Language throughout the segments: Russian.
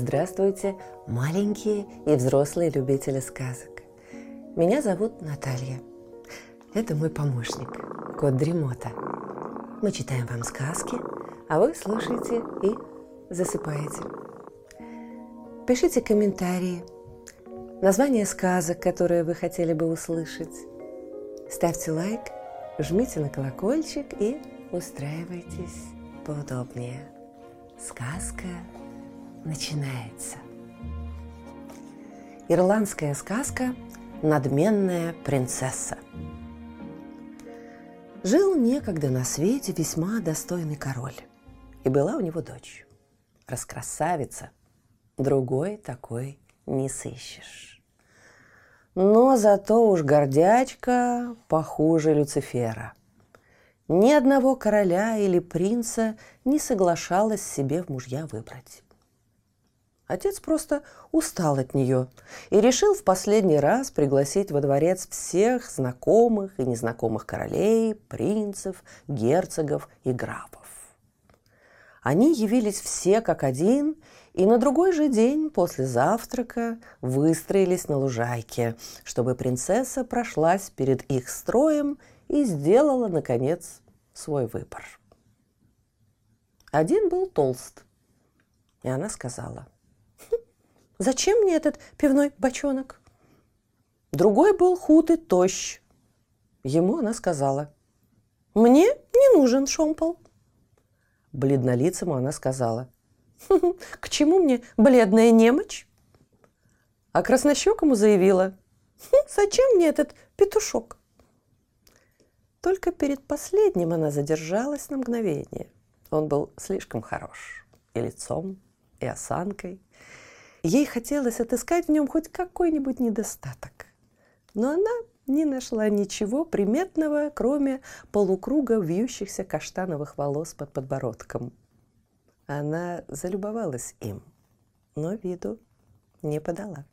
Здравствуйте, маленькие и взрослые любители сказок. Меня зовут Наталья. Это мой помощник, кот Дремота. Мы читаем вам сказки, а вы слушаете и засыпаете. Пишите комментарии, названия сказок, которые вы хотели бы услышать. Ставьте лайк, жмите на колокольчик и устраивайтесь поудобнее. Сказка начинается. Ирландская сказка «Надменная принцесса». Жил некогда на свете весьма достойный король, и была у него дочь, раскрасавица. Другой такой не сыщешь. Но зато уж гордячка похуже Люцифера – ни одного короля или принца не соглашалась себе в мужья выбрать. Отец просто устал от нее и решил в последний раз пригласить во дворец всех знакомых и незнакомых королей, принцев, герцогов и графов. Они явились все как один, и на другой же день после завтрака выстроились на лужайке, чтобы принцесса прошлась перед их строем и сделала, наконец, свой выбор. Один был толст, и она сказала, «Хм, «Зачем мне этот пивной бочонок?» Другой был худ и тощ. Ему она сказала, «Мне не нужен шомпол». Бледнолицему она сказала, «Хм, «К чему мне бледная немочь?» А краснощекому заявила, «Хм, «Зачем мне этот петушок?» Только перед последним она задержалась на мгновение. Он был слишком хорош и лицом, и осанкой. Ей хотелось отыскать в нем хоть какой-нибудь недостаток. Но она не нашла ничего приметного, кроме полукруга вьющихся каштановых волос под подбородком. Она залюбовалась им, но виду не подала.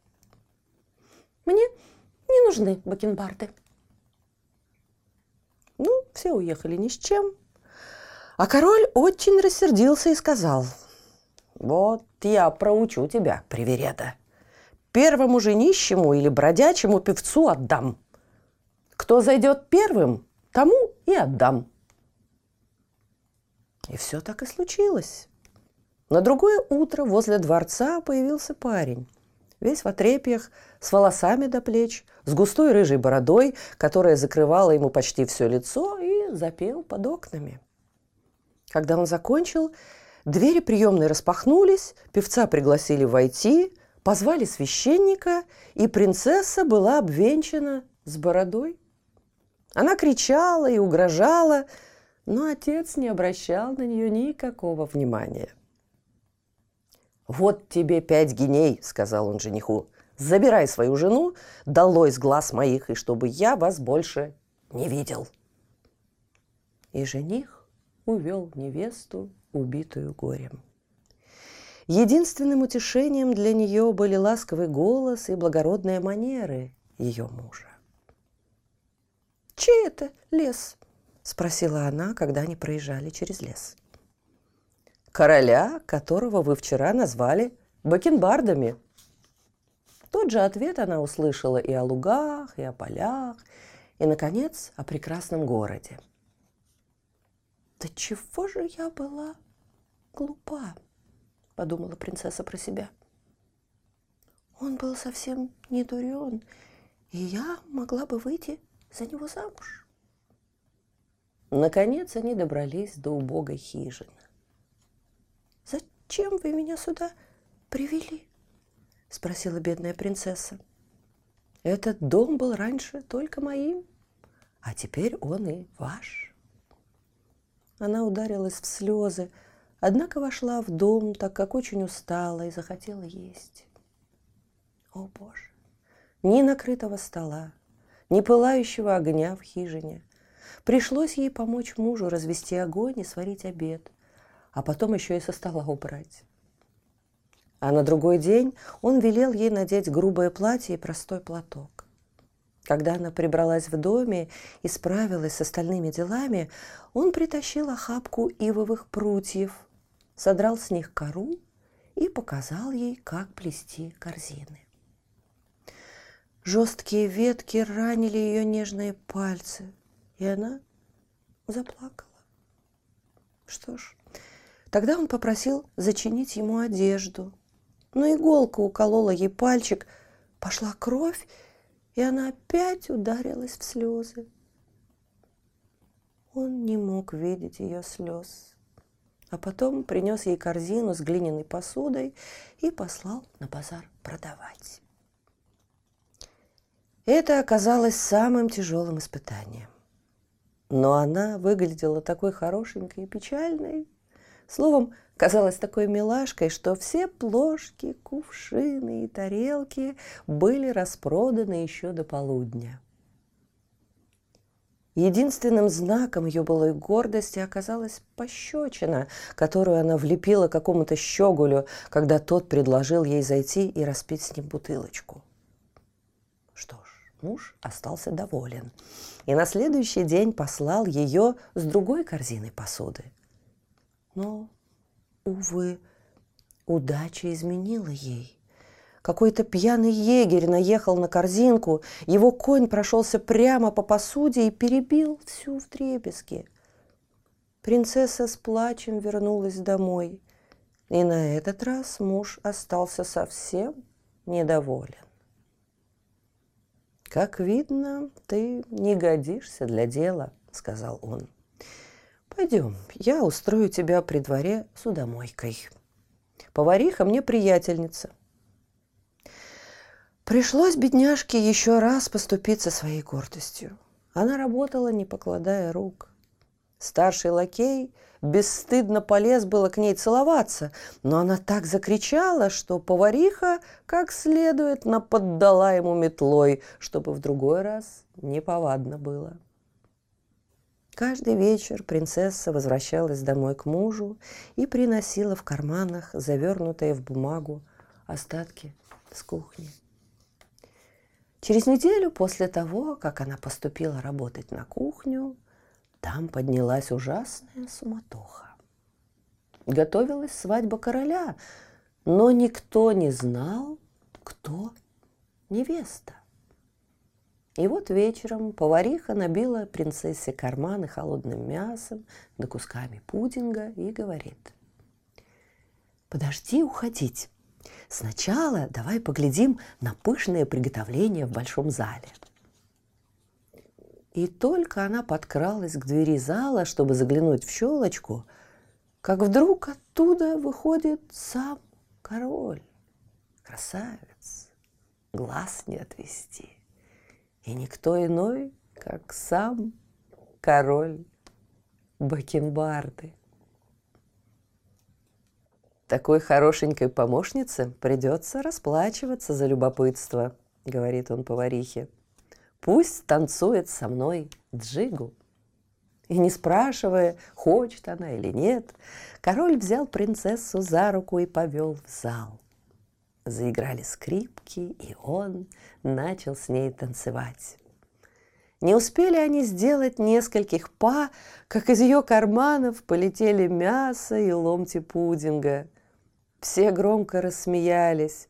«Мне не нужны бакенбарды», ну, все уехали ни с чем. А король очень рассердился и сказал, «Вот я проучу тебя, привереда. Первому же нищему или бродячему певцу отдам. Кто зайдет первым, тому и отдам». И все так и случилось. На другое утро возле дворца появился парень весь в отрепьях, с волосами до плеч, с густой рыжей бородой, которая закрывала ему почти все лицо, и запел под окнами. Когда он закончил, двери приемной распахнулись, певца пригласили войти, позвали священника, и принцесса была обвенчана с бородой. Она кричала и угрожала, но отец не обращал на нее никакого внимания. «Вот тебе пять геней», — сказал он жениху. «Забирай свою жену, долой с глаз моих, и чтобы я вас больше не видел». И жених увел невесту, убитую горем. Единственным утешением для нее были ласковый голос и благородные манеры ее мужа. «Чей это лес?» – спросила она, когда они проезжали через лес короля, которого вы вчера назвали бакенбардами. Тот же ответ она услышала и о лугах, и о полях, и, наконец, о прекрасном городе. «Да чего же я была глупа?» – подумала принцесса про себя. «Он был совсем не дурен, и я могла бы выйти за него замуж». Наконец они добрались до убогой хижины. «Зачем вы меня сюда привели?» – спросила бедная принцесса. «Этот дом был раньше только моим, а теперь он и ваш». Она ударилась в слезы, однако вошла в дом, так как очень устала и захотела есть. О, Боже! Ни накрытого стола, ни пылающего огня в хижине. Пришлось ей помочь мужу развести огонь и сварить обед – а потом еще и со стола убрать. А на другой день он велел ей надеть грубое платье и простой платок. Когда она прибралась в доме и справилась с остальными делами, он притащил охапку ивовых прутьев, содрал с них кору и показал ей, как плести корзины. Жесткие ветки ранили ее нежные пальцы, и она заплакала. Что ж, тогда он попросил зачинить ему одежду. Но иголка уколола ей пальчик, пошла кровь, и она опять ударилась в слезы. Он не мог видеть ее слез, а потом принес ей корзину с глиняной посудой и послал на базар продавать. Это оказалось самым тяжелым испытанием. Но она выглядела такой хорошенькой и печальной. Словом, казалась такой милашкой, что все плошки, кувшины и тарелки были распроданы еще до полудня. Единственным знаком ее былой гордости оказалась пощечина, которую она влепила какому-то щеголю, когда тот предложил ей зайти и распить с ним бутылочку. Что ж, муж остался доволен и на следующий день послал ее с другой корзиной посуды. Но, увы, удача изменила ей. Какой-то пьяный егерь наехал на корзинку, его конь прошелся прямо по посуде и перебил всю вдребезги. Принцесса с плачем вернулась домой, и на этот раз муж остался совсем недоволен. «Как видно, ты не годишься для дела», — сказал он. «Пойдем, я устрою тебя при дворе судомойкой. Повариха мне приятельница, Пришлось бедняжке еще раз поступиться своей гордостью. Она работала, не покладая рук. Старший лакей бесстыдно полез было к ней целоваться, но она так закричала, что повариха как следует наподдала ему метлой, чтобы в другой раз неповадно было. Каждый вечер принцесса возвращалась домой к мужу и приносила в карманах, завернутые в бумагу, остатки с кухни. Через неделю после того, как она поступила работать на кухню, там поднялась ужасная суматоха. Готовилась свадьба короля, но никто не знал, кто невеста. И вот вечером повариха набила принцессе карманы холодным мясом да кусками пудинга и говорит. «Подожди уходить. Сначала давай поглядим на пышное приготовление в большом зале. И только она подкралась к двери зала, чтобы заглянуть в щелочку, как вдруг оттуда выходит сам король, красавец, глаз не отвести. И никто иной, как сам король Бакенбарды. Такой хорошенькой помощнице придется расплачиваться за любопытство, говорит он поварихе. Пусть танцует со мной джигу. И не спрашивая, хочет она или нет, король взял принцессу за руку и повел в зал. Заиграли скрипки, и он начал с ней танцевать. Не успели они сделать нескольких па, как из ее карманов полетели мясо и ломти пудинга. Все громко рассмеялись,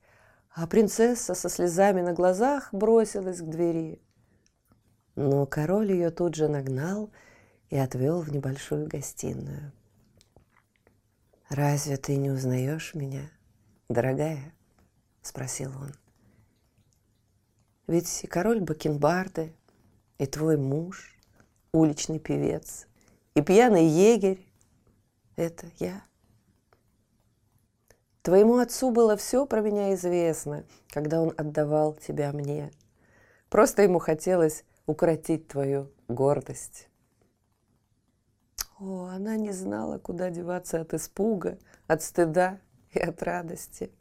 а принцесса со слезами на глазах бросилась к двери. Но король ее тут же нагнал и отвел в небольшую гостиную. «Разве ты не узнаешь меня, дорогая?» – спросил он. «Ведь и король Бакенбарды, и твой муж, уличный певец, и пьяный егерь – это я». Твоему отцу было все про меня известно, когда он отдавал тебя мне. Просто ему хотелось укротить твою гордость. О, она не знала, куда деваться от испуга, от стыда и от радости.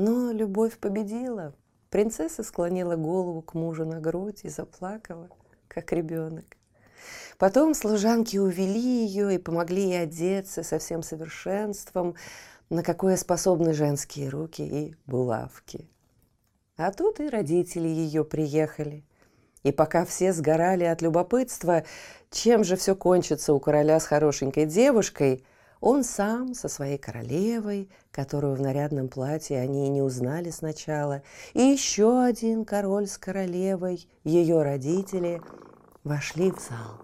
Но любовь победила. Принцесса склонила голову к мужу на грудь и заплакала, как ребенок. Потом служанки увели ее и помогли ей одеться со всем совершенством, на какое способны женские руки и булавки. А тут и родители ее приехали. И пока все сгорали от любопытства, чем же все кончится у короля с хорошенькой девушкой, Он сам со своей королевой, которую в нарядном платье они и не узнали сначала, и еще один король с королевой, ее родители, вошли в зал.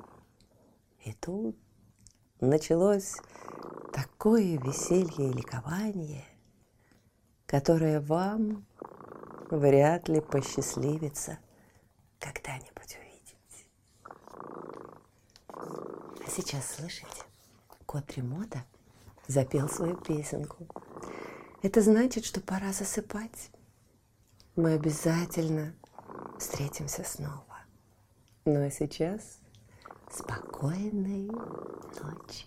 И тут началось такое веселье и ликование, которое вам вряд ли посчастливится когда-нибудь увидеть. А сейчас слышите? Кот Ремота запел свою песенку. Это значит, что пора засыпать. Мы обязательно встретимся снова. Ну а сейчас спокойной ночи.